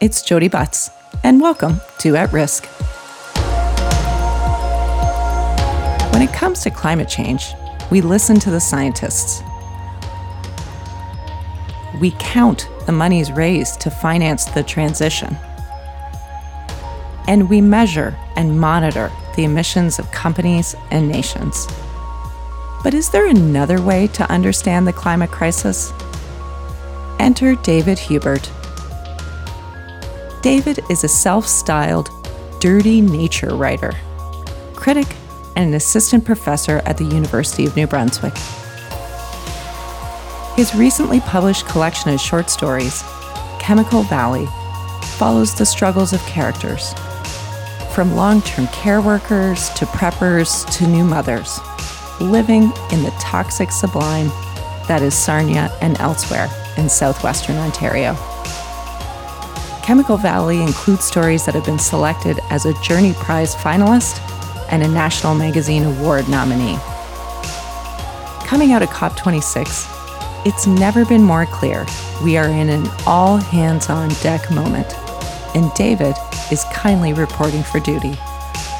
it's Jodi Butts, and welcome to At Risk. When it comes to climate change, we listen to the scientists. We count the monies raised to finance the transition. And we measure and monitor the emissions of companies and nations. But is there another way to understand the climate crisis? Enter David Huebert. David is a self styled, dirty nature writer, critic, and an assistant professor at the University of New Brunswick. His recently published collection of short stories, Chemical Valley, follows the struggles of characters, from long term care workers to preppers to new mothers, living in the toxic sublime that is Sarnia and elsewhere in southwestern Ontario. Chemical Valley includes stories that have been selected as a Journey Prize finalist and a National Magazine Award nominee. Coming out of COP26, it's never been more clear we are in an all hands on deck moment, and David is kindly reporting for duty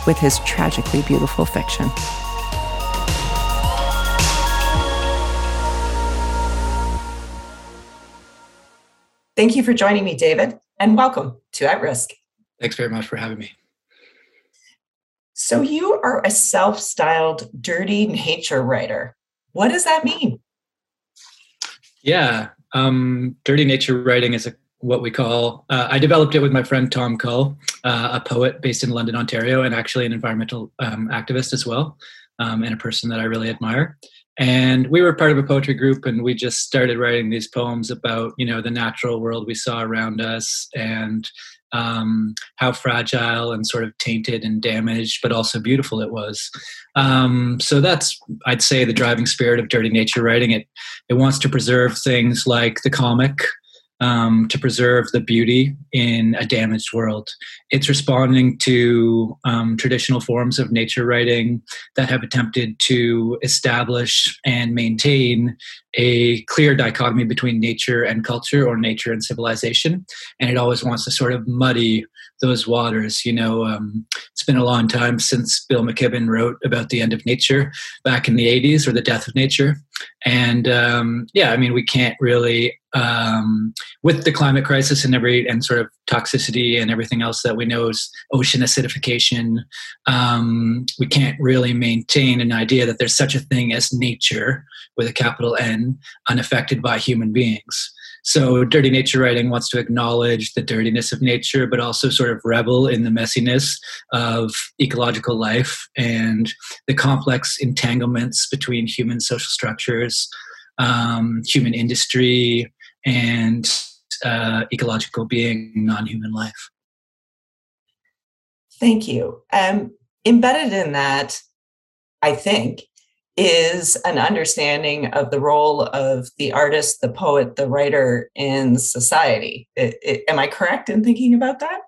with his tragically beautiful fiction. Thank you for joining me, David, and welcome to At Risk. Thanks very much for having me. So, you are a self styled dirty nature writer. What does that mean? Yeah, um, dirty nature writing is a, what we call, uh, I developed it with my friend Tom Cull, uh, a poet based in London, Ontario, and actually an environmental um, activist as well, um, and a person that I really admire and we were part of a poetry group and we just started writing these poems about you know the natural world we saw around us and um, how fragile and sort of tainted and damaged but also beautiful it was. Um, so that's i'd say the driving spirit of dirty nature writing. It it wants to preserve things like the comic um, to preserve the beauty in a damaged world. It's responding to um, traditional forms of nature writing that have attempted to establish and maintain a clear dichotomy between nature and culture or nature and civilization. And it always wants to sort of muddy those waters. You know, um, it's been a long time since Bill McKibben wrote about the end of nature back in the 80s or the death of nature. And um, yeah, I mean, we can't really um, with the climate crisis and every and sort of toxicity and everything else that we know is ocean acidification, um, we can't really maintain an idea that there's such a thing as nature with a capital N, unaffected by human beings. So, dirty nature writing wants to acknowledge the dirtiness of nature, but also sort of revel in the messiness of ecological life and the complex entanglements between human social structures, um, human industry, and uh, ecological being, non human life. Thank you. Um, embedded in that, I think, is an understanding of the role of the artist, the poet, the writer in society. It, it, am I correct in thinking about that?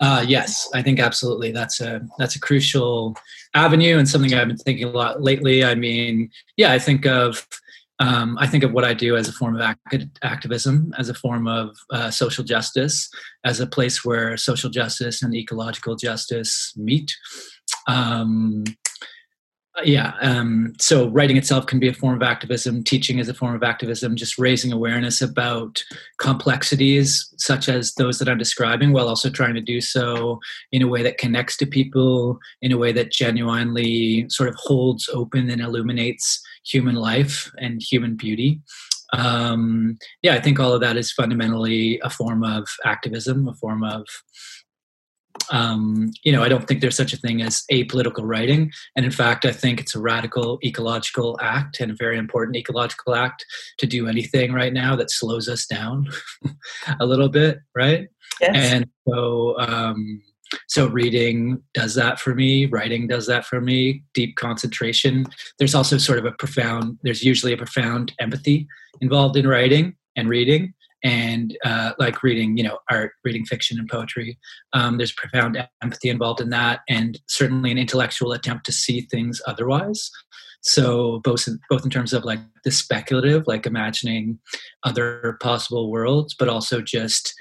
Uh, yes, I think absolutely. That's a that's a crucial avenue and something I've been thinking a lot lately. I mean, yeah, I think of um, I think of what I do as a form of activism, as a form of uh, social justice, as a place where social justice and ecological justice meet. Um, yeah, um, so writing itself can be a form of activism. Teaching is a form of activism. Just raising awareness about complexities such as those that I'm describing, while also trying to do so in a way that connects to people, in a way that genuinely sort of holds open and illuminates human life and human beauty. Um, yeah, I think all of that is fundamentally a form of activism, a form of um, you know, I don't think there's such a thing as apolitical writing. And in fact, I think it's a radical ecological act and a very important ecological act to do anything right now that slows us down a little bit, right? Yes. And so, um, so reading does that for me writing does that for me deep concentration there's also sort of a profound there's usually a profound empathy involved in writing and reading and uh, like reading you know art reading fiction and poetry um, there's profound empathy involved in that and certainly an intellectual attempt to see things otherwise. So both in, both in terms of like the speculative like imagining other possible worlds but also just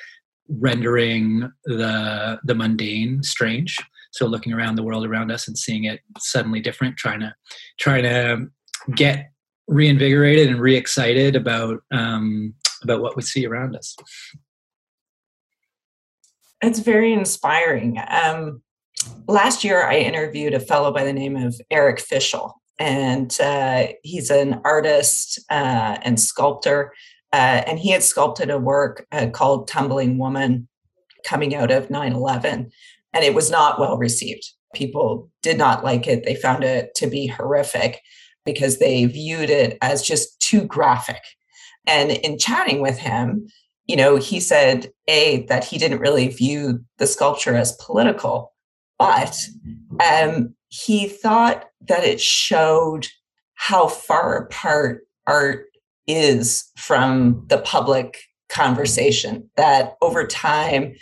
rendering the the mundane strange. So looking around the world around us and seeing it suddenly different trying to trying to get reinvigorated and re-excited about um, about what we see around us. It's very inspiring. Um, last year i interviewed a fellow by the name of eric fischl and uh, he's an artist uh, and sculptor uh, and he had sculpted a work uh, called tumbling woman coming out of 9-11 and it was not well received. People did not like it. They found it to be horrific because they viewed it as just too graphic and in chatting with him you know he said a that he didn't really view the sculpture as political but um, he thought that it showed how far apart art is from the public conversation that over time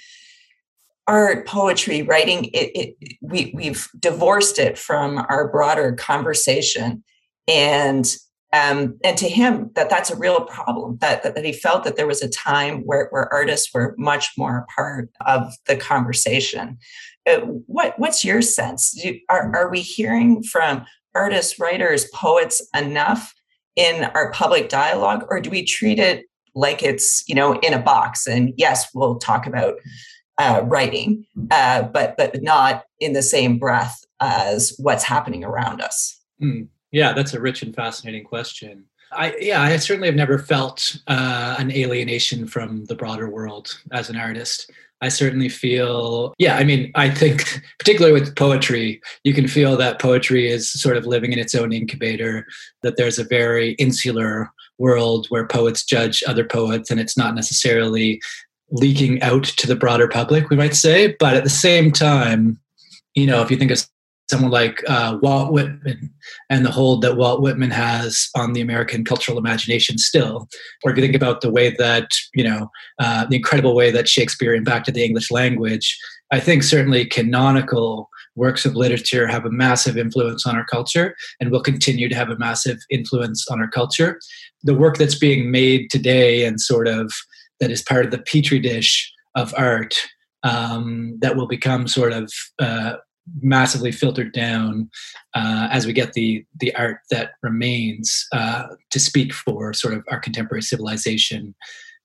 art poetry writing it, it we, we've divorced it from our broader conversation. And um, and to him that that's a real problem that, that, that he felt that there was a time where, where artists were much more a part of the conversation. Uh, what what's your sense? Do, are, are we hearing from artists writers poets enough in our public dialogue or do we treat it like it's you know in a box? And yes we'll talk about uh, writing uh, but but not in the same breath as what's happening around us. Mm. Yeah, that's a rich and fascinating question. I yeah, I certainly have never felt uh, an alienation from the broader world as an artist. I certainly feel, yeah, I mean, I think, particularly with poetry, you can feel that poetry is sort of living in its own incubator, that there's a very insular world where poets judge other poets, and it's not necessarily leaking out to the broader public, we might say. But at the same time, you know, if you think of someone like uh, Walt Whitman and the hold that Walt Whitman has on the American cultural imagination still, or if you think about the way that, you know, uh, the incredible way that Shakespeare impacted the English language, I think certainly canonical works of literature have a massive influence on our culture and will continue to have a massive influence on our culture. The work that's being made today and sort of that is part of the petri dish of art um, that will become sort of uh, massively filtered down uh, as we get the the art that remains uh, to speak for sort of our contemporary civilization.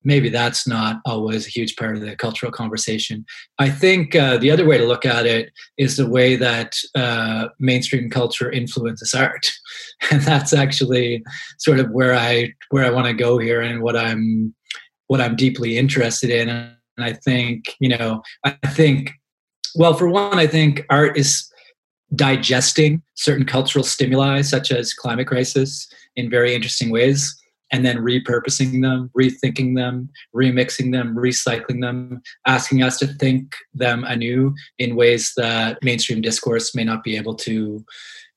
Maybe that's not always a huge part of the cultural conversation. I think uh, the other way to look at it is the way that uh, mainstream culture influences art, and that's actually sort of where I where I want to go here and what I'm what I'm deeply interested in. And I think you know I think well, for one, I think art is digesting certain cultural stimuli, such as climate crisis, in very interesting ways, and then repurposing them, rethinking them, remixing them, recycling them, asking us to think them anew in ways that mainstream discourse may not be able to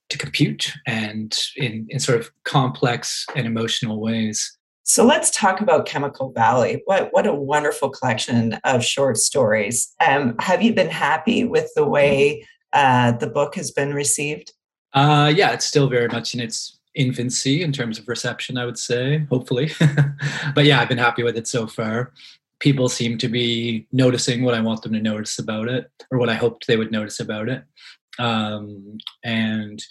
to compute and in, in sort of complex and emotional ways. So let's talk about Chemical Valley. What what a wonderful collection of short stories. Um, have you been happy with the way uh, the book has been received? Uh, yeah, it's still very much in its infancy in terms of reception. I would say, hopefully, but yeah, I've been happy with it so far. People seem to be noticing what I want them to notice about it, or what I hoped they would notice about it, um, and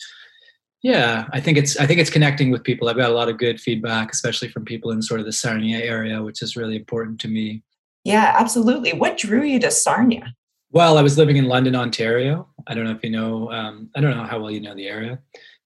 yeah, I think it's I think it's connecting with people. I've got a lot of good feedback, especially from people in sort of the Sarnia area, which is really important to me. Yeah, absolutely. What drew you to Sarnia? Well, I was living in London, Ontario. I don't know if you know. Um, I don't know how well you know the area,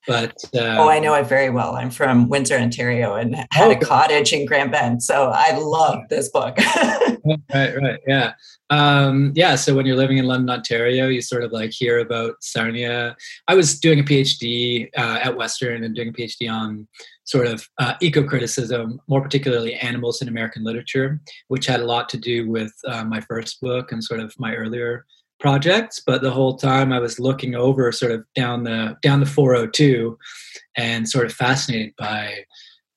but um, oh, I know it very well. I'm from Windsor, Ontario, and had oh, a cottage in Grand Bend, so I love this book. right, right, yeah, um, yeah. So when you're living in London, Ontario, you sort of like hear about Sarnia. I was doing a PhD uh, at Western and doing a PhD on sort of uh, eco criticism, more particularly animals in American literature, which had a lot to do with uh, my first book and sort of my earlier projects but the whole time i was looking over sort of down the down the 402 and sort of fascinated by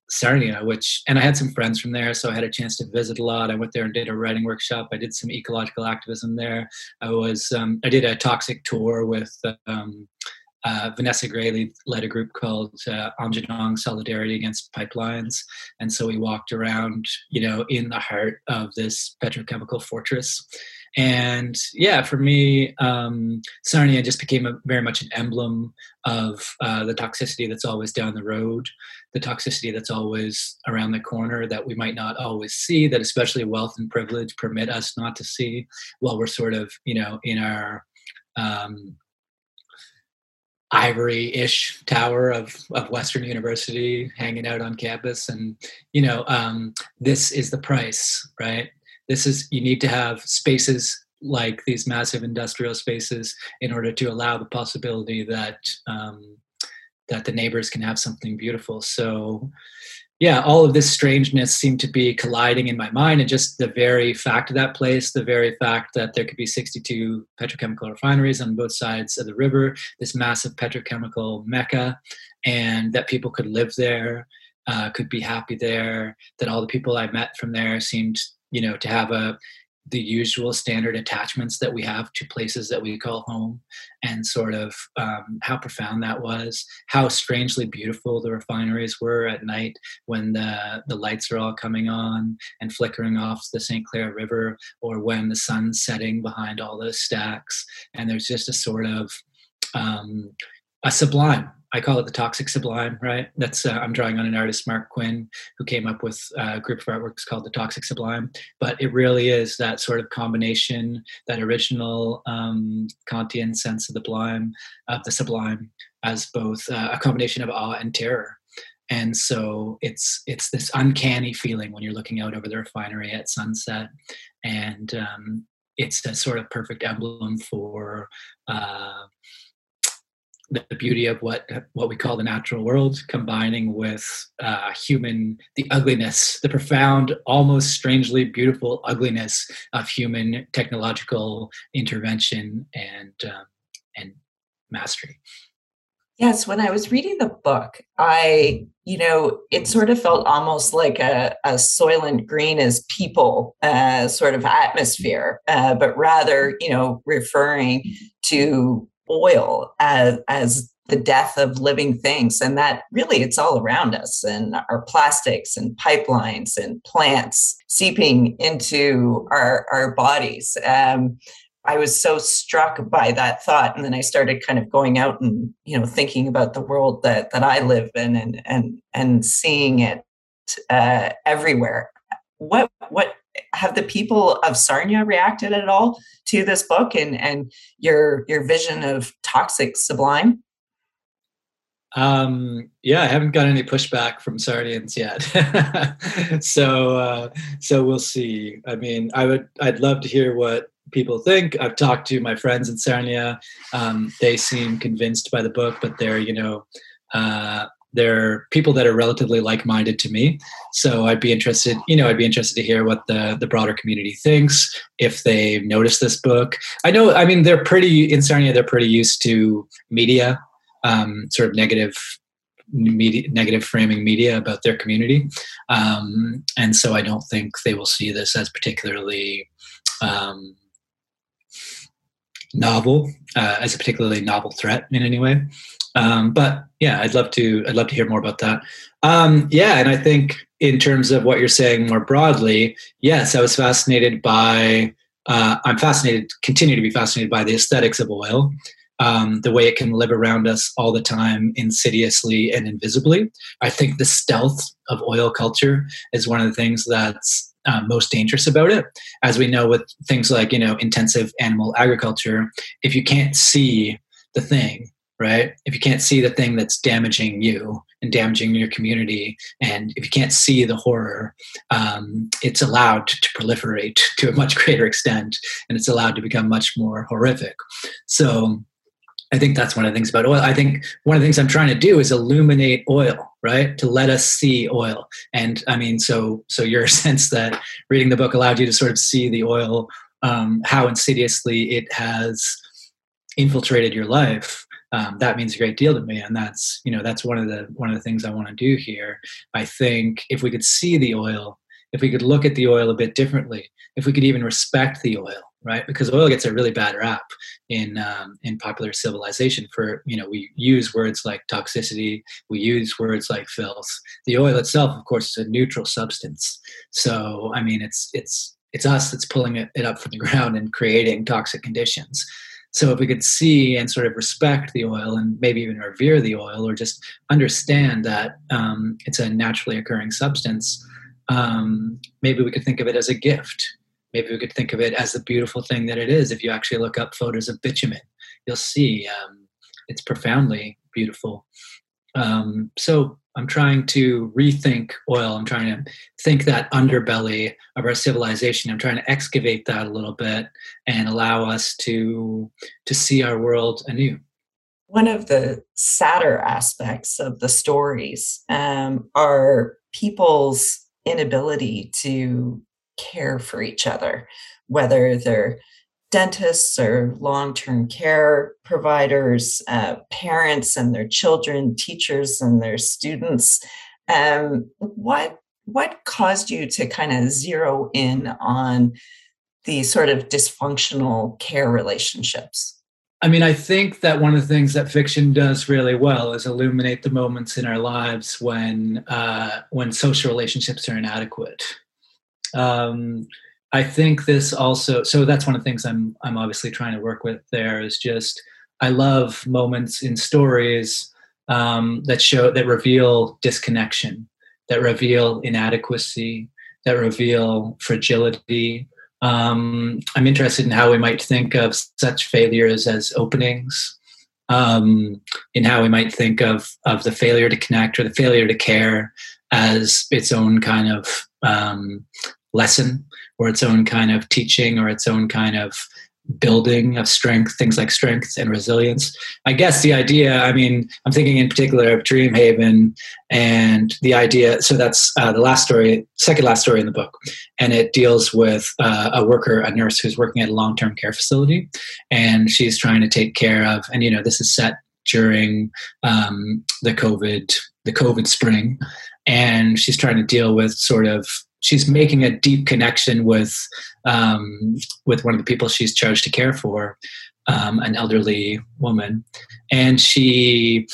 sarnia which and i had some friends from there so i had a chance to visit a lot. I went there and did a writing workshop. I did some ecological activism there. I was um, i did a toxic tour with um, uh, Vanessa Gray led a group called uh, Aamjiwnaang Solidarity Against Pipelines, and so we walked around, you know, in the heart of this petrochemical fortress. And yeah, for me, um, Sarnia just became a, very much an emblem of uh, the toxicity that's always down the road, the toxicity that's always around the corner that we might not always see, that especially wealth and privilege permit us not to see while we're sort of, you know, in our um, ivory-ish tower of, of Western University, hanging out on campus, and you know, um, this is the price, right? This is you need to have spaces like these massive industrial spaces in order to allow the possibility that um, that the neighbors can have something beautiful. So yeah, all of this strangeness seemed to be colliding in my mind, and just the very fact of that place, the very fact that there could be 62 petrochemical refineries on both sides of the river, this massive petrochemical mecca, and that people could live there, uh, could be happy there, that all the people I met from there seemed, you know, to have a the usual standard attachments that we have to places that we call home and sort of um, how profound that was how strangely beautiful the refineries were at night when the, the lights are all coming on and flickering off the st clair river or when the sun's setting behind all those stacks. And there's just a sort of um, a sublime I call it the toxic sublime, right? That's uh, I'm drawing on an artist, Mark Quinn, who came up with uh, a group of artworks called the toxic sublime. But it really is that sort of combination, that original um, Kantian sense of the sublime, of the sublime, as both uh, a combination of awe and terror. And so it's it's this uncanny feeling when you're looking out over the refinery at sunset, and um, it's a sort of perfect emblem for uh, the beauty of what what we call the natural world combining with uh, human the ugliness the profound almost strangely beautiful ugliness of human technological intervention and um, and mastery. Yes when i was reading the book i you know it sort of felt almost like a, a soylent green as people uh, sort of atmosphere uh, but rather you know referring to oil as, as the death of living things. And that really it's all around us and our plastics and pipelines and plants seeping into our, our bodies. Um, i was so struck by that thought. And then i started kind of going out and you know thinking about the world that that i live in and and and seeing it uh, everywhere. What what have the people of Sarnia reacted at all to this book and and your your vision of toxic sublime? Um, yeah, I haven't got any pushback from Sarnians yet, so uh, so we'll see. I mean, I would I'd love to hear what people think. I've talked to my friends in Sarnia; um, they seem convinced by the book, but they're you know uh, they're people that are relatively like-minded to me. So i'd be interested you know i'd be interested to hear what the the broader community thinks if they noticed this book. I know i mean they're pretty in sarnia they're pretty used to media um, sort of negative media negative framing media about their community. Um, and so i don't think they will see this as particularly um, novel uh, as a particularly novel threat in any way um, but yeah, I'd love to. I'd love to hear more about that. Um, yeah, and I think in terms of what you're saying more broadly, yes, I was fascinated by. Uh, I'm fascinated, continue to be fascinated by the aesthetics of oil, um, the way it can live around us all the time, insidiously and invisibly. I think the stealth of oil culture is one of the things that's uh, most dangerous about it. As we know, with things like you know intensive animal agriculture, if you can't see the thing, right? If you can't see the thing that's damaging you and damaging your community, and if you can't see the horror, um, it's allowed to proliferate to a much greater extent, and it's allowed to become much more horrific. So, I think that's one of the things about oil. I think one of the things I'm trying to do is illuminate oil, right? To let us see oil. And I mean, so so your sense that reading the book allowed you to sort of see the oil, um, how insidiously it has infiltrated your life um, that means a great deal to me and that's you know that's one of the one of the things i want to do here i think if we could see the oil if we could look at the oil a bit differently if we could even respect the oil right? Because oil gets a really bad rap in um, in popular civilization for you know we use words like toxicity, we use words like filth. The oil itself, of course, is a neutral substance. So I mean, it's it's it's us that's pulling it, it up from the ground and creating toxic conditions. So if we could see and sort of respect the oil and maybe even revere the oil or just understand that um, it's a naturally occurring substance, um, maybe we could think of it as a gift maybe we could think of it as the beautiful thing that it is. If you actually look up photos of bitumen, you'll see um, it's profoundly beautiful. Um, so I'm trying to rethink oil. I'm trying to think that underbelly of our civilization. I'm trying to excavate that a little bit and allow us to to see our world anew. One of the sadder aspects of the stories um, are people's inability to care for each other, whether they're dentists or long term care providers, uh, parents and their children, teachers and their students. Um, what what caused you to kind of zero in on the sort of dysfunctional care relationships? I mean, I think that one of the things that fiction does really well is illuminate the moments in our lives when uh, when social relationships are inadequate um, I think this also. So that's one of the things I'm I'm obviously trying to work with. There is just I love moments in stories um, that show that reveal disconnection, that reveal inadequacy, that reveal fragility. Um, I'm interested in how we might think of such failures as openings, um, in how we might think of of the failure to connect or the failure to care as its own kind of um, lesson or its own kind of teaching or its own kind of building of strength, things like strength and resilience. I guess the idea, I mean, I'm thinking in particular of Dreamhaven and the idea. So that's uh, the last story, second last story in the book. And it deals with uh, a worker, a nurse who's working at a long term care facility. And she's trying to take care of, and you know, this is set during um, the COVID, the COVID spring. And she's trying to deal with sort of she's making a deep connection with um, with one of the people she's charged to care for, um, an elderly woman, and she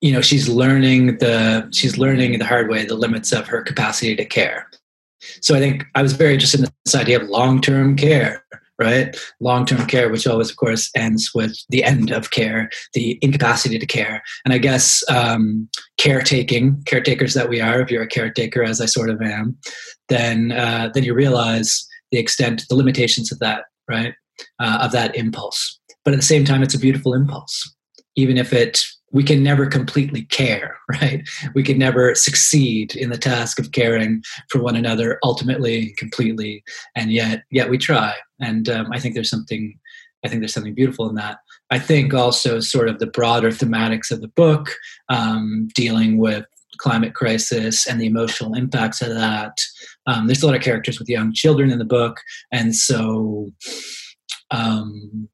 you know she's learning the she's learning the hard way the limits of her capacity to care. So i think i was very interested in this idea of long-term care right? Long term care, which always, of course, ends with the end of care, the incapacity to care. And I guess um, caretaking, caretakers that we are, if you're a caretaker, as I sort of am, then uh, then you realize the extent, the limitations of that, right? Uh, of that impulse. But at the same time, it's a beautiful impulse, even if it we can never completely care, right? We can never succeed in the task of caring for one another ultimately, completely, and yet, yet we try. And um, I think there's something, I think there's something beautiful in that. I think also sort of the broader thematics of the book, um, dealing with climate crisis and the emotional impacts of that. Um, there's a lot of characters with young children in the book, and so um,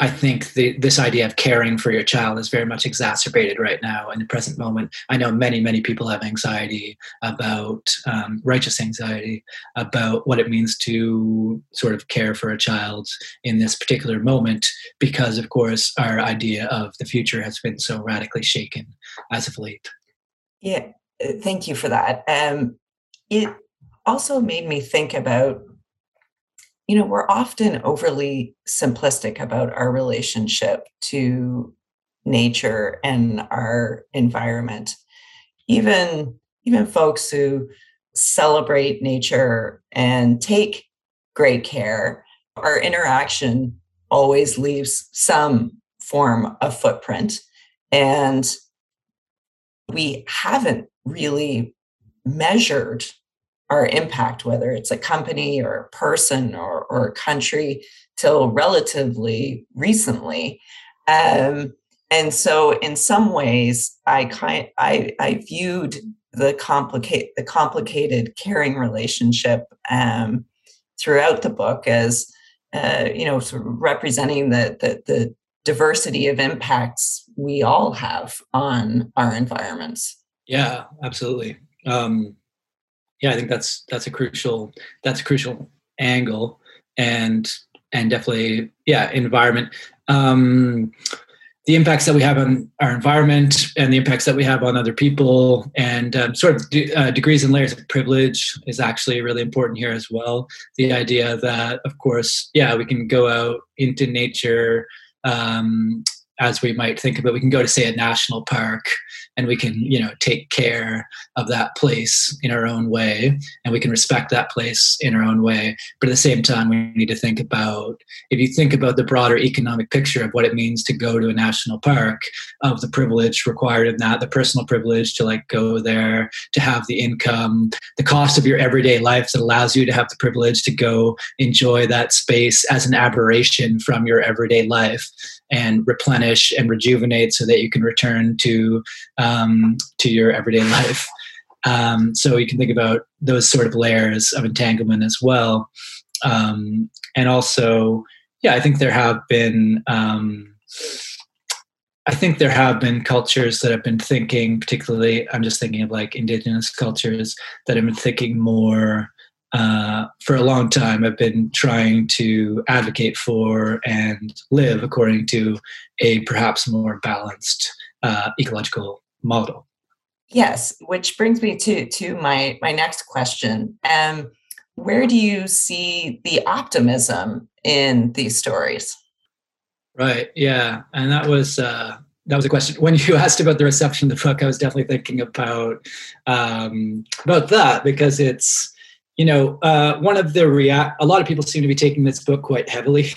I think the, this idea of caring for your child is very much exacerbated right now in the present moment. I know many, many people have anxiety about um, righteous anxiety about what it means to sort of care for a child in this particular moment, because of course our idea of the future has been so radically shaken as of late. Yeah, uh, thank you for that. Um, it also made me think about you know, we're often overly simplistic about our relationship to nature and our environment. Even even folks who celebrate nature and take great care, our interaction always leaves some form of footprint. And we haven't really measured our impact, whether it's a company or a person or, or a country, till relatively recently. Um, and so, in some ways, I kind I, I viewed the complicate the complicated caring relationship um, throughout the book as uh, you know sort of representing the, the the diversity of impacts we all have on our environments. Yeah, absolutely. Um, yeah, I think that's that's a crucial that's a crucial angle and and definitely yeah environment. Um, the impacts that we have on our environment and the impacts that we have on other people and um, sort of de- uh, degrees and layers of privilege is actually really important here as well. The idea that of course yeah we can go out into nature um, as we might think of it. We can go to say a national park and we can you know take care of that place in our own way and we can respect that place in our own way. But at the same time we need to think about if you think about the broader economic picture of what it means to go to a national park of the privilege required in that the personal privilege to like go there to have the income the cost of your everyday life that allows you to have the privilege to go enjoy that space as an aberration from your everyday life and replenish and rejuvenate so that you can return to um, to your everyday life. Um, so you can think about those sort of layers of entanglement as well. Um, and also, yeah, I think there have been. Um, I think there have been cultures that have been thinking, particularly, I'm just thinking of like indigenous cultures that have been thinking more uh, for a long time I've been trying to advocate for and live according to a perhaps more balanced uh, ecological model. Yes, which brings me to to my my next question. Um, where do you see the optimism in these stories? Right. Yeah, and that was uh, that was a question. When you asked about the reception of the book, I was definitely thinking about um, about that because it's you know, uh, one of the react, a lot of people seem to be taking this book quite heavily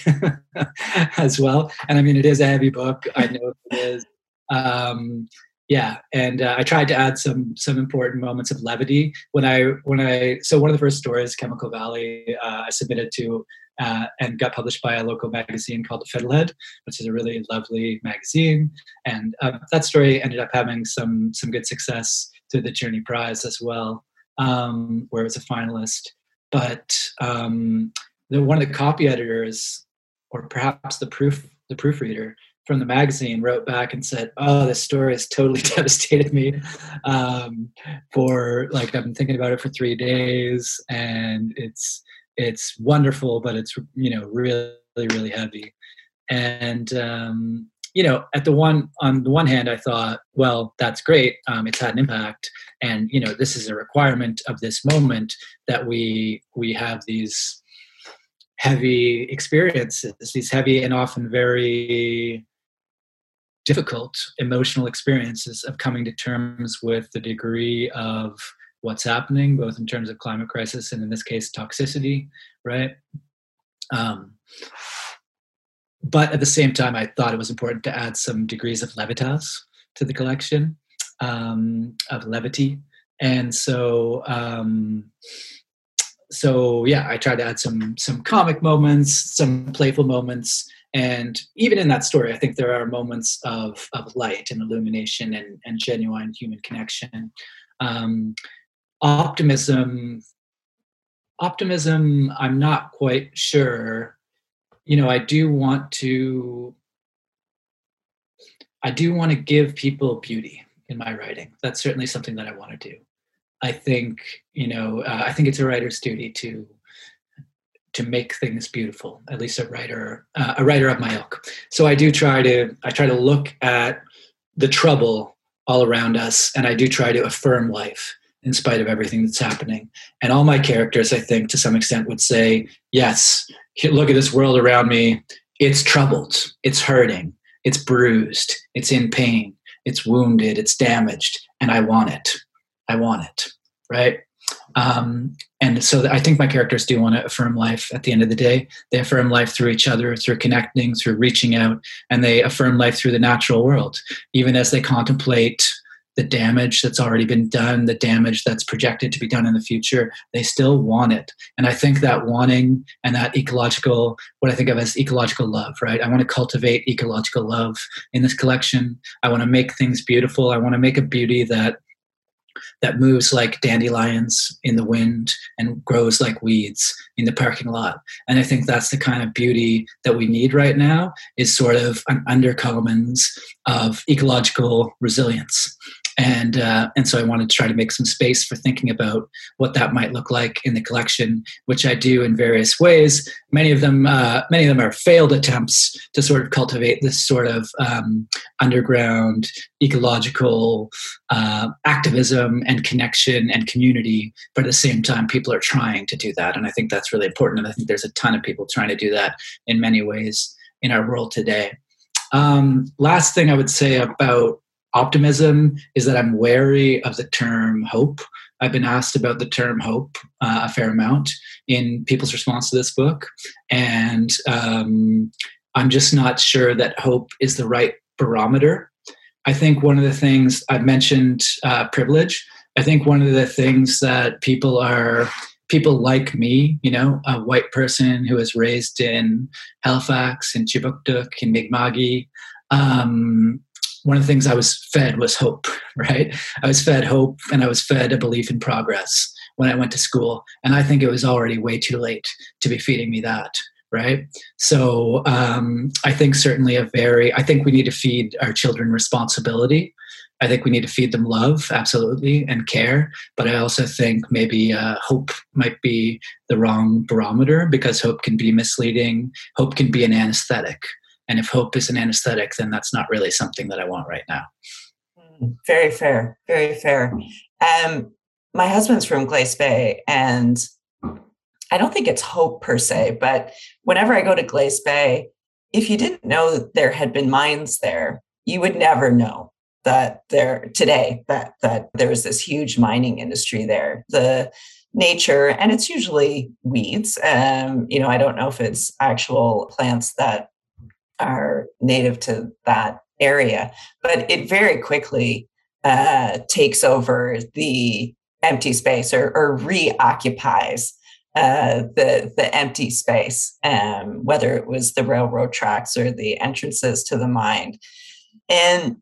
as well. And I mean, it is a heavy book. I know it is. Um, yeah, and uh, I tried to add some some important moments of levity when I when I so one of the first stories, Chemical Valley, uh, I submitted to uh, and got published by a local magazine called The Fiddlehead, which is a really lovely magazine. And uh, that story ended up having some some good success through the Journey Prize as well um, where it was a finalist. But um, the, one of the copy editors, or perhaps the proof the proofreader from the magazine, wrote back and said, "Oh, this story has totally devastated me. Um, for like I've been thinking about it for three days, and it's it's wonderful, but it's you know really really heavy." And um, you know, at the one on the one hand, I thought, well, that's great. Um, it's had an impact, and you know, this is a requirement of this moment that we we have these heavy experiences, these heavy and often very difficult emotional experiences of coming to terms with the degree of what's happening, both in terms of climate crisis and in this case toxicity, right? Um, but at the same time, I thought it was important to add some degrees of levitas to the collection, um, of levity, and so um, so yeah, I tried to add some some comic moments, some playful moments, and even in that story, I think there are moments of of light and illumination and, and genuine human connection. Um, optimism, optimism. I'm not quite sure you know, I do want to I do want to give people beauty in my writing. That's certainly something that I want to do. I think, you know, uh, I think it's a writer's duty to to make things beautiful. At least a writer, uh, a writer of my ilk. So I do try to I try to look at the trouble all around us, and I do try to affirm life in spite of everything that's happening. And all my characters, I think, to some extent, would say, yes, look at this world around me. It's troubled. It's hurting. It's bruised. It's in pain. It's wounded. It's damaged. And I want it. I want it. Right. Um, and so I think my characters do want to affirm life at the end of the day. They affirm life through each other, through connecting, through reaching out, and they affirm life through the natural world, even as they contemplate the damage that's already been done, the damage that's projected to be done in the future, they still want it. And I think that wanting and that ecological, what I think of as ecological love, right? I want to cultivate ecological love in this collection. I want to make things beautiful. I want to make a beauty that that moves like dandelions in the wind and grows like weeds in the parking lot. And I think that's the kind of beauty that we need right now is sort of an undercommons of ecological resilience and uh, and so I wanted to try to make some space for thinking about what that might look like in the collection, which I do in various ways. Many of them, uh, many of them are failed attempts to sort of cultivate this sort of um, underground ecological uh, activism and connection and community. But at the same time, people are trying to do that, and I think that's really important. And I think there's a ton of people trying to do that in many ways in our world today. Um, last thing I would say about optimism is that I'm wary of the term hope. I've been asked about the term hope uh, a fair amount in people's response to this book, and um, I'm just not sure that hope is the right barometer. I think one of the things I've mentioned uh, privilege. I think one of the things that people are people like me, you know, a white person who was raised in Halifax, in Kjipuktuk, in Mi'kma'ki, um, one of the things I was fed was hope, right? I was fed hope and I was fed a belief in progress when I went to school. And I think it was already way too late to be feeding me that, right? So um, I think certainly a very, I think we need to feed our children responsibility. I think we need to feed them love, absolutely, and care. But I also think maybe uh, hope might be the wrong barometer because hope can be misleading. Hope can be an anesthetic. And if hope is an anesthetic, then that's not really something that I want right now. Mm, very fair. Very fair. Um, my husband's from Glace Bay, and I don't think it's hope per se, but whenever I go to Glace Bay, if you didn't know that there had been mines there, you would never know that there today that that there was this huge mining industry there. The nature, and it's usually weeds. Um, you know, I don't know if it's actual plants that are native to that area, but it very quickly uh, takes over the empty space or, or reoccupies uh, the the empty space, um, whether it was the railroad tracks or the entrances to the mine, and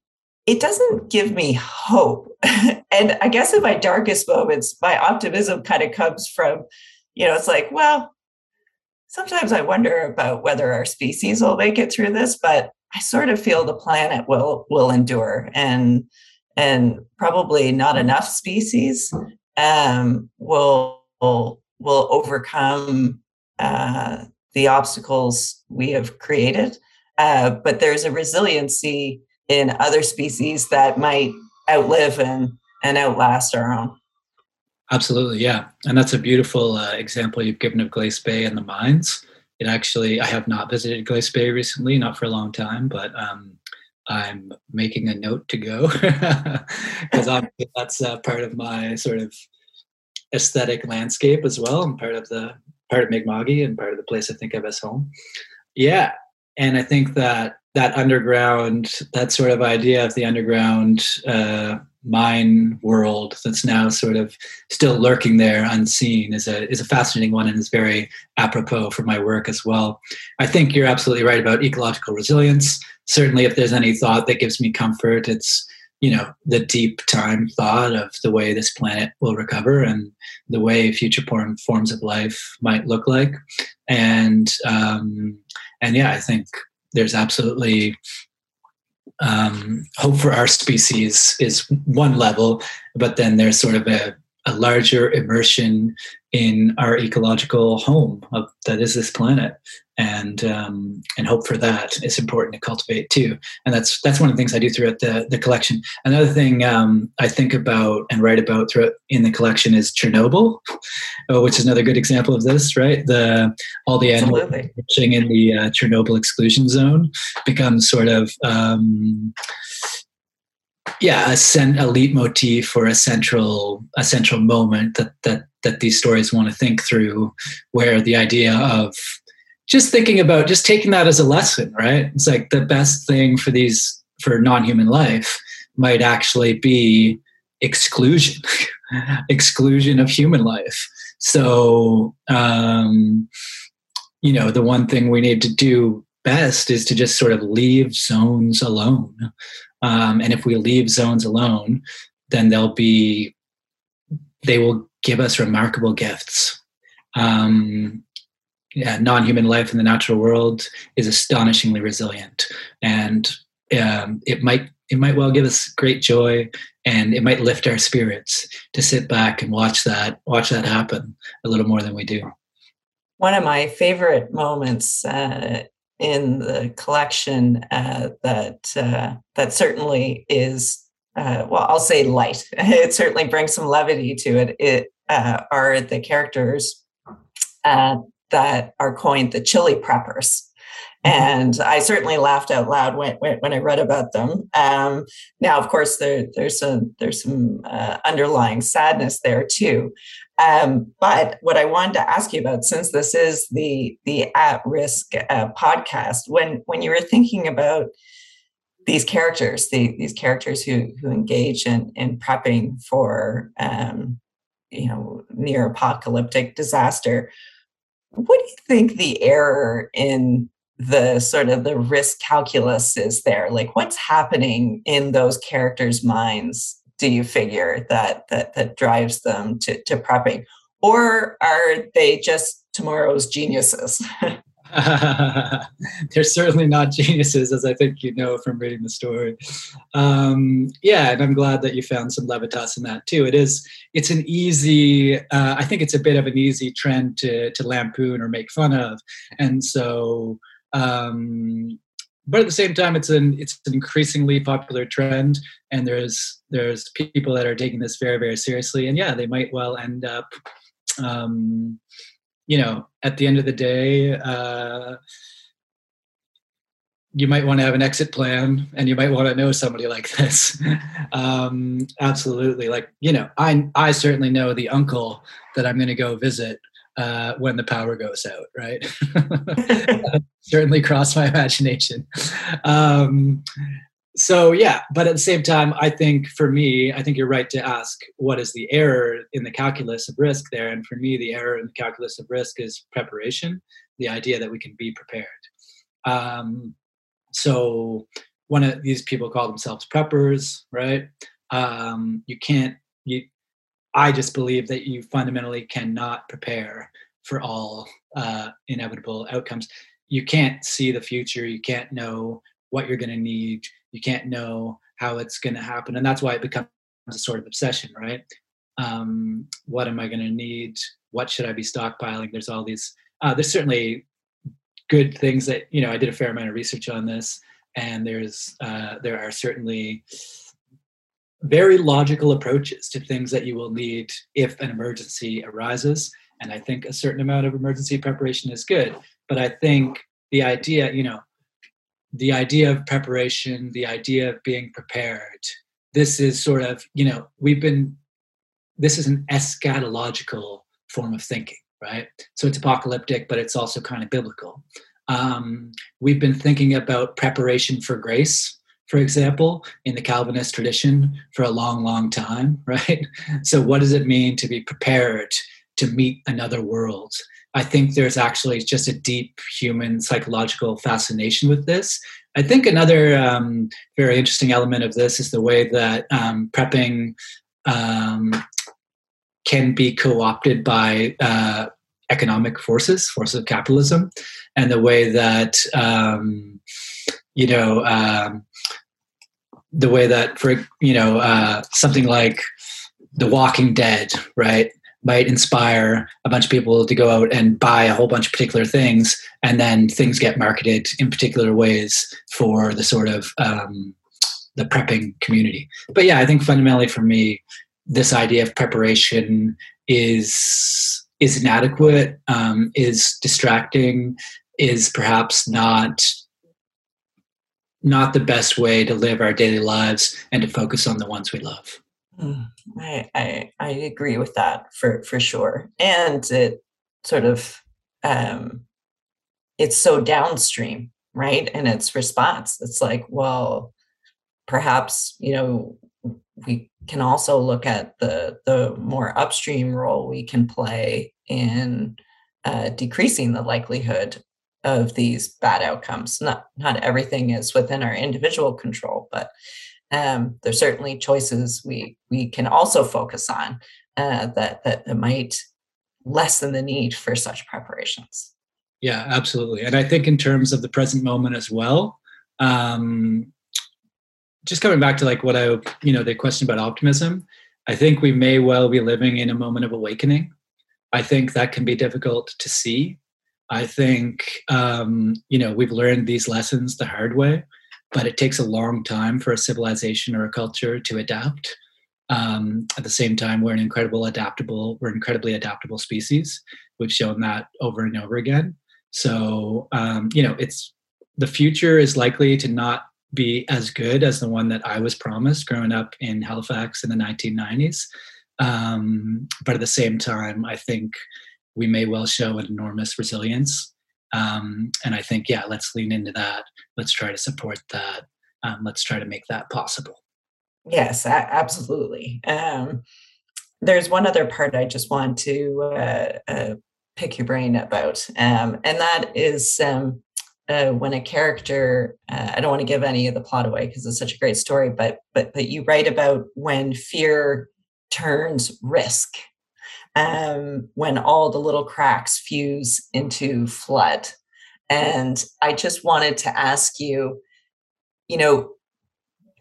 it doesn't give me hope. and I guess in my darkest moments, my optimism kind of comes from, you know, it's like, well, sometimes I wonder about whether our species will make it through this, but I sort of feel the planet will will endure, and and probably not enough species um, will will will overcome uh, the obstacles we have created. Uh, but there's a resiliency in other species that might outlive and and outlast our own. Absolutely, yeah, and that's a beautiful uh, example you've given of Glace Bay and the mines. It actually, I have not visited Glace Bay recently, not for a long time, but um, I'm making a note to go because that's uh, part of my sort of aesthetic landscape as well, and part of the part of Mi'kma'ki and part of the place I think of as home. Yeah, and I think that that underground, that sort of idea of the underground. Uh, mine world that's now sort of still lurking there unseen is a is a fascinating one and is very apropos for my work as well. I think you're absolutely right about ecological resilience. Certainly if there's any thought that gives me comfort, it's you know the deep time thought of the way this planet will recover and the way future forms of life might look like and um, and yeah i think there's absolutely um, hope for our species is one level, but then there's sort of a, a larger immersion in our ecological home of, that is this planet and um, and hope for that is important to cultivate too. And that's that's one of the things I do throughout the the collection. Another thing um, I think about and write about throughout in the collection is Chernobyl, uh, which is another good example of this. Right, the all the animals in the uh, Chernobyl exclusion zone becomes sort of um, yeah a, cent, a leitmotif or a central a central moment that that that these stories want to think through, where the idea of just thinking about just taking that as a lesson, right? It's like the best thing for these for non-human life might actually be exclusion, exclusion of human life. So, um, you know, the one thing we need to do best is to just sort of leave zones alone. Um, and if we leave zones alone, then they'll be, they will give us remarkable gifts. Um, yeah, non-human life in the natural world is astonishingly resilient, and um, it might it might well give us great joy and it might lift our spirits to sit back and watch that watch that happen a little more than we do one of my favorite moments uh, in the collection uh, that uh, that certainly is uh, well i'll say light it certainly brings some levity to it it uh, are the characters uh, that are coined the chili preppers Mm-hmm. and I certainly laughed out loud when, when, when I read about them. Um, now, of course, there, there's some there's some uh, underlying sadness there too. Um, but what I wanted to ask you about, since this is the the at risk uh, podcast, when when you were thinking about these characters, the, these characters who who engage in in prepping for um, you know near apocalyptic disaster, what do you think the error in the sort of the risk calculus is there? Like what's happening in those characters minds do you figure that that that drives them to, to prepping? Or are they just tomorrow's geniuses? They're certainly not geniuses as i think you know from reading the story. Um, yeah and i'm glad that you found some levitas in that too. It is it's an easy uh, i think it's a bit of an easy trend to to lampoon or make fun of. And so um, but at the same time, it's an it's an increasingly popular trend, and there's there's people that are taking this very very seriously, and yeah, they might well end up, um, you know, at the end of the day. Uh, you might want to have an exit plan and you might want to know somebody like this um, absolutely like you know i i certainly know the uncle that i'm going to go visit uh, when the power goes out, right? Certainly crossed my imagination. Um, so yeah, but at the same time, I think for me, I think you're right to ask what is the error in the calculus of risk there. And for me, the error in the calculus of risk is preparation, the idea that we can be prepared. Um, so one of these people call themselves preppers, right? Um, you can't you I just believe that you fundamentally cannot prepare for all uh, inevitable outcomes. You can't see the future. You can't know what you're going to need. You can't know how it's going to happen, and that's why it becomes a sort of obsession, right? Um, what am I going to need? What should I be stockpiling? There's all these. Uh, there's certainly good things that you know. I did a fair amount of research on this, and there's uh, there are certainly very logical approaches to things that you will need if an emergency arises. And I think a certain amount of emergency preparation is good. But I think the idea, you know, the idea of preparation, the idea of being prepared, this is sort of, you know, we've been, this is an eschatological form of thinking, right? So it's apocalyptic, but it's also kind of biblical. Um, we've been thinking about preparation for grace for example, in the Calvinist tradition for a long, long time, right? So, what does it mean to be prepared to meet another world? I think there's actually just a deep human psychological fascination with this. I think another um, very interesting element of this is the way that um, prepping um, can be co opted by uh, economic forces, forces of capitalism, and the way that, um, you know, um, the way that for you know uh, something like The Walking Dead, right, might inspire a bunch of people to go out and buy a whole bunch of particular things, and then things get marketed in particular ways for the sort of um, the prepping community. But yeah, I think fundamentally for me, this idea of preparation is is inadequate, um, is distracting, is perhaps not not the best way to live our daily lives and to focus on the ones we love. Mm, I, I, I agree with that for for sure, and it sort of um, it's so downstream, right? And its response, it's like, well, perhaps you know we can also look at the the more upstream role we can play in uh, decreasing the likelihood of these bad outcomes. Not not everything is within our individual control, but um, there's certainly choices we we can also focus on uh, that, that that might lessen the need for such preparations. Yeah, absolutely. And I think in terms of the present moment as well, um, just coming back to like what I, you know, the question about optimism, I think we may well be living in a moment of awakening. I think that can be difficult to see. I think, um, you know, we've learned these lessons the hard way, but it takes a long time for a civilization or a culture to adapt. Um, at the same time, we're an incredible adaptable, we're incredibly adaptable species. We've shown that over and over again. So, um, you know, it's the future is likely to not be as good as the one that I was promised growing up in Halifax in the 1990s. Um, but at the same time, I think we may well show an enormous resilience. Um, and I think, yeah, let's lean into that. Let's try to support that. Um, let's try to make that possible. Yes, absolutely. Um, there's one other part I just want to uh, uh, pick your brain about, um, and that is um, uh, when a character. Uh, I don't want to give any of the plot away because it's such a great story, but but but you write about when fear turns risk, um, when all the little cracks fuse into flood, and I just wanted to ask you, you know,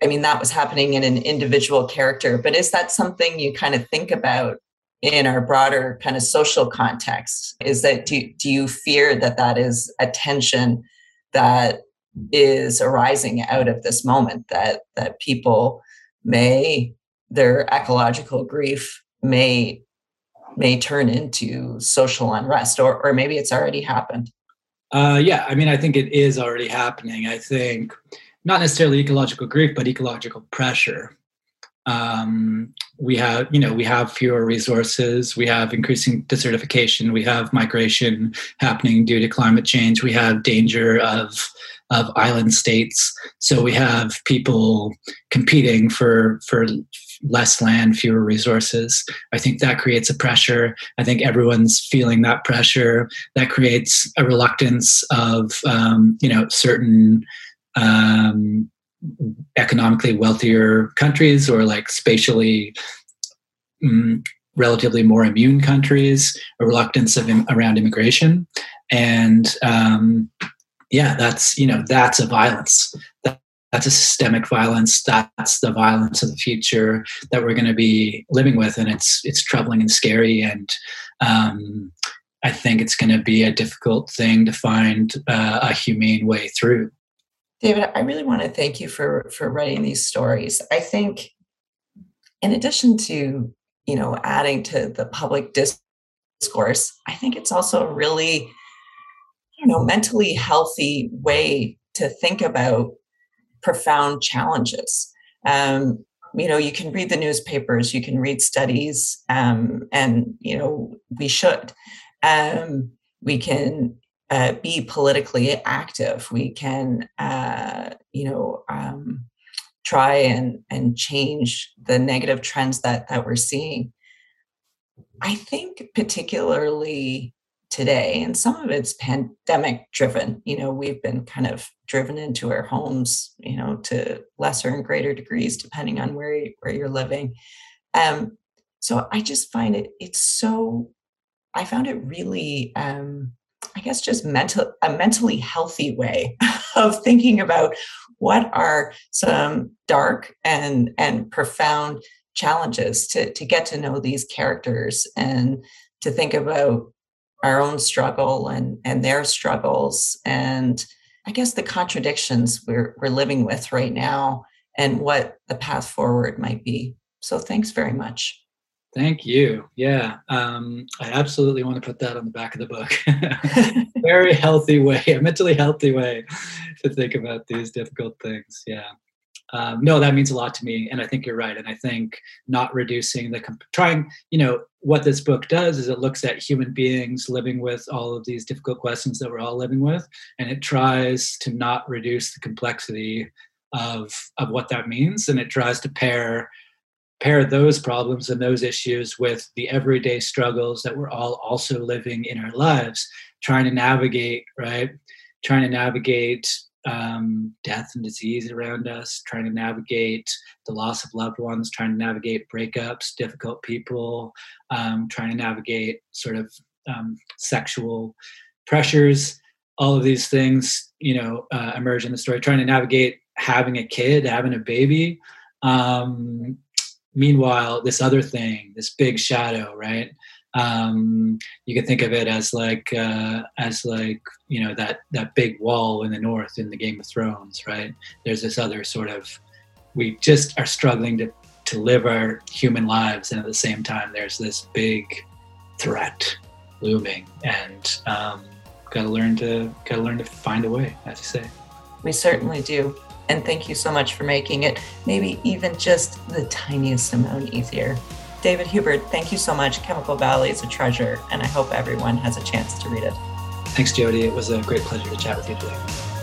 I mean, that was happening in an individual character, but is that something you kind of think about in our broader kind of social context? Is that do, do you fear that that is a tension that is arising out of this moment that that people may their ecological grief may may turn into social unrest or or maybe it's already happened uh, yeah i mean i think it is already happening i think not necessarily ecological grief, but ecological pressure. Um, we have, you know, we have fewer resources. We have increasing desertification. We have migration happening due to climate change. We have danger of of island states. So we have people competing for for less land, fewer resources. I think that creates a pressure. I think everyone's feeling that pressure. That creates a reluctance of um, you know certain um, economically wealthier countries or like spatially um, relatively more immune countries, a reluctance of Im- around immigration, and um, yeah, that's you know that's a violence. That, that's a systemic violence. That's the violence of the future that we're going to be living with, and it's it's troubling and scary. And um, I think it's going to be a difficult thing to find uh, a humane way through. David, I really want to thank you for for writing these stories. I think, in addition to you know adding to the public discourse, I think it's also a really you know mentally healthy way to think about profound challenges. Um, you know, you can read the newspapers, you can read studies, um, and you know we should. Um, we can uh, be politically active. We can, uh, you know, um, try and and change the negative trends that that we're seeing. I think particularly today, and some of it's pandemic driven. You know, we've been kind of driven into our homes, you know, to lesser and greater degrees depending on where where you're living. Um, so I just find it it's so. I found it really um, I guess just mental a mentally healthy way of thinking about what are some dark and and profound challenges to to get to know these characters and to think about our own struggle and and their struggles and I guess the contradictions we're we're living with right now and what the path forward might be. So thanks very much. Thank you. Yeah, um, I absolutely want to put that on the back of the book. Very healthy way, a mentally healthy way to think about these difficult things. Yeah. Um, no, that means a lot to me, and I think you're right. And I think not reducing the comp- trying, you know, what this book does is it looks at human beings living with all of these difficult questions that we're all living with, and it tries to not reduce the complexity of of what that means, and it tries to pair pair those problems and those issues with the everyday struggles that we're all also living in our lives, trying to navigate, right? Trying to navigate um, death and disease around us, trying to navigate the loss of loved ones, trying to navigate breakups, difficult people, um, trying to navigate sort of um, sexual pressures. All of these things, you know, uh, emerge in the story. Trying to navigate having a kid, having a baby. Um, meanwhile, this other thing, this big shadow, right? Um, you can think of it as like uh, as like you know that that big wall in the north in the Game of Thrones, right? There's this other sort of we just are struggling to to live our human lives, and at the same time, there's this big threat looming, and um, got to learn to got to learn to find a way, as you say. We certainly do. And thank you so much for making it maybe even just the tiniest amount easier. David Huebert, thank you so much. Chemical Valley is a treasure, and I hope everyone has a chance to read it. Thanks, Jodi. It was a great pleasure to chat with you today.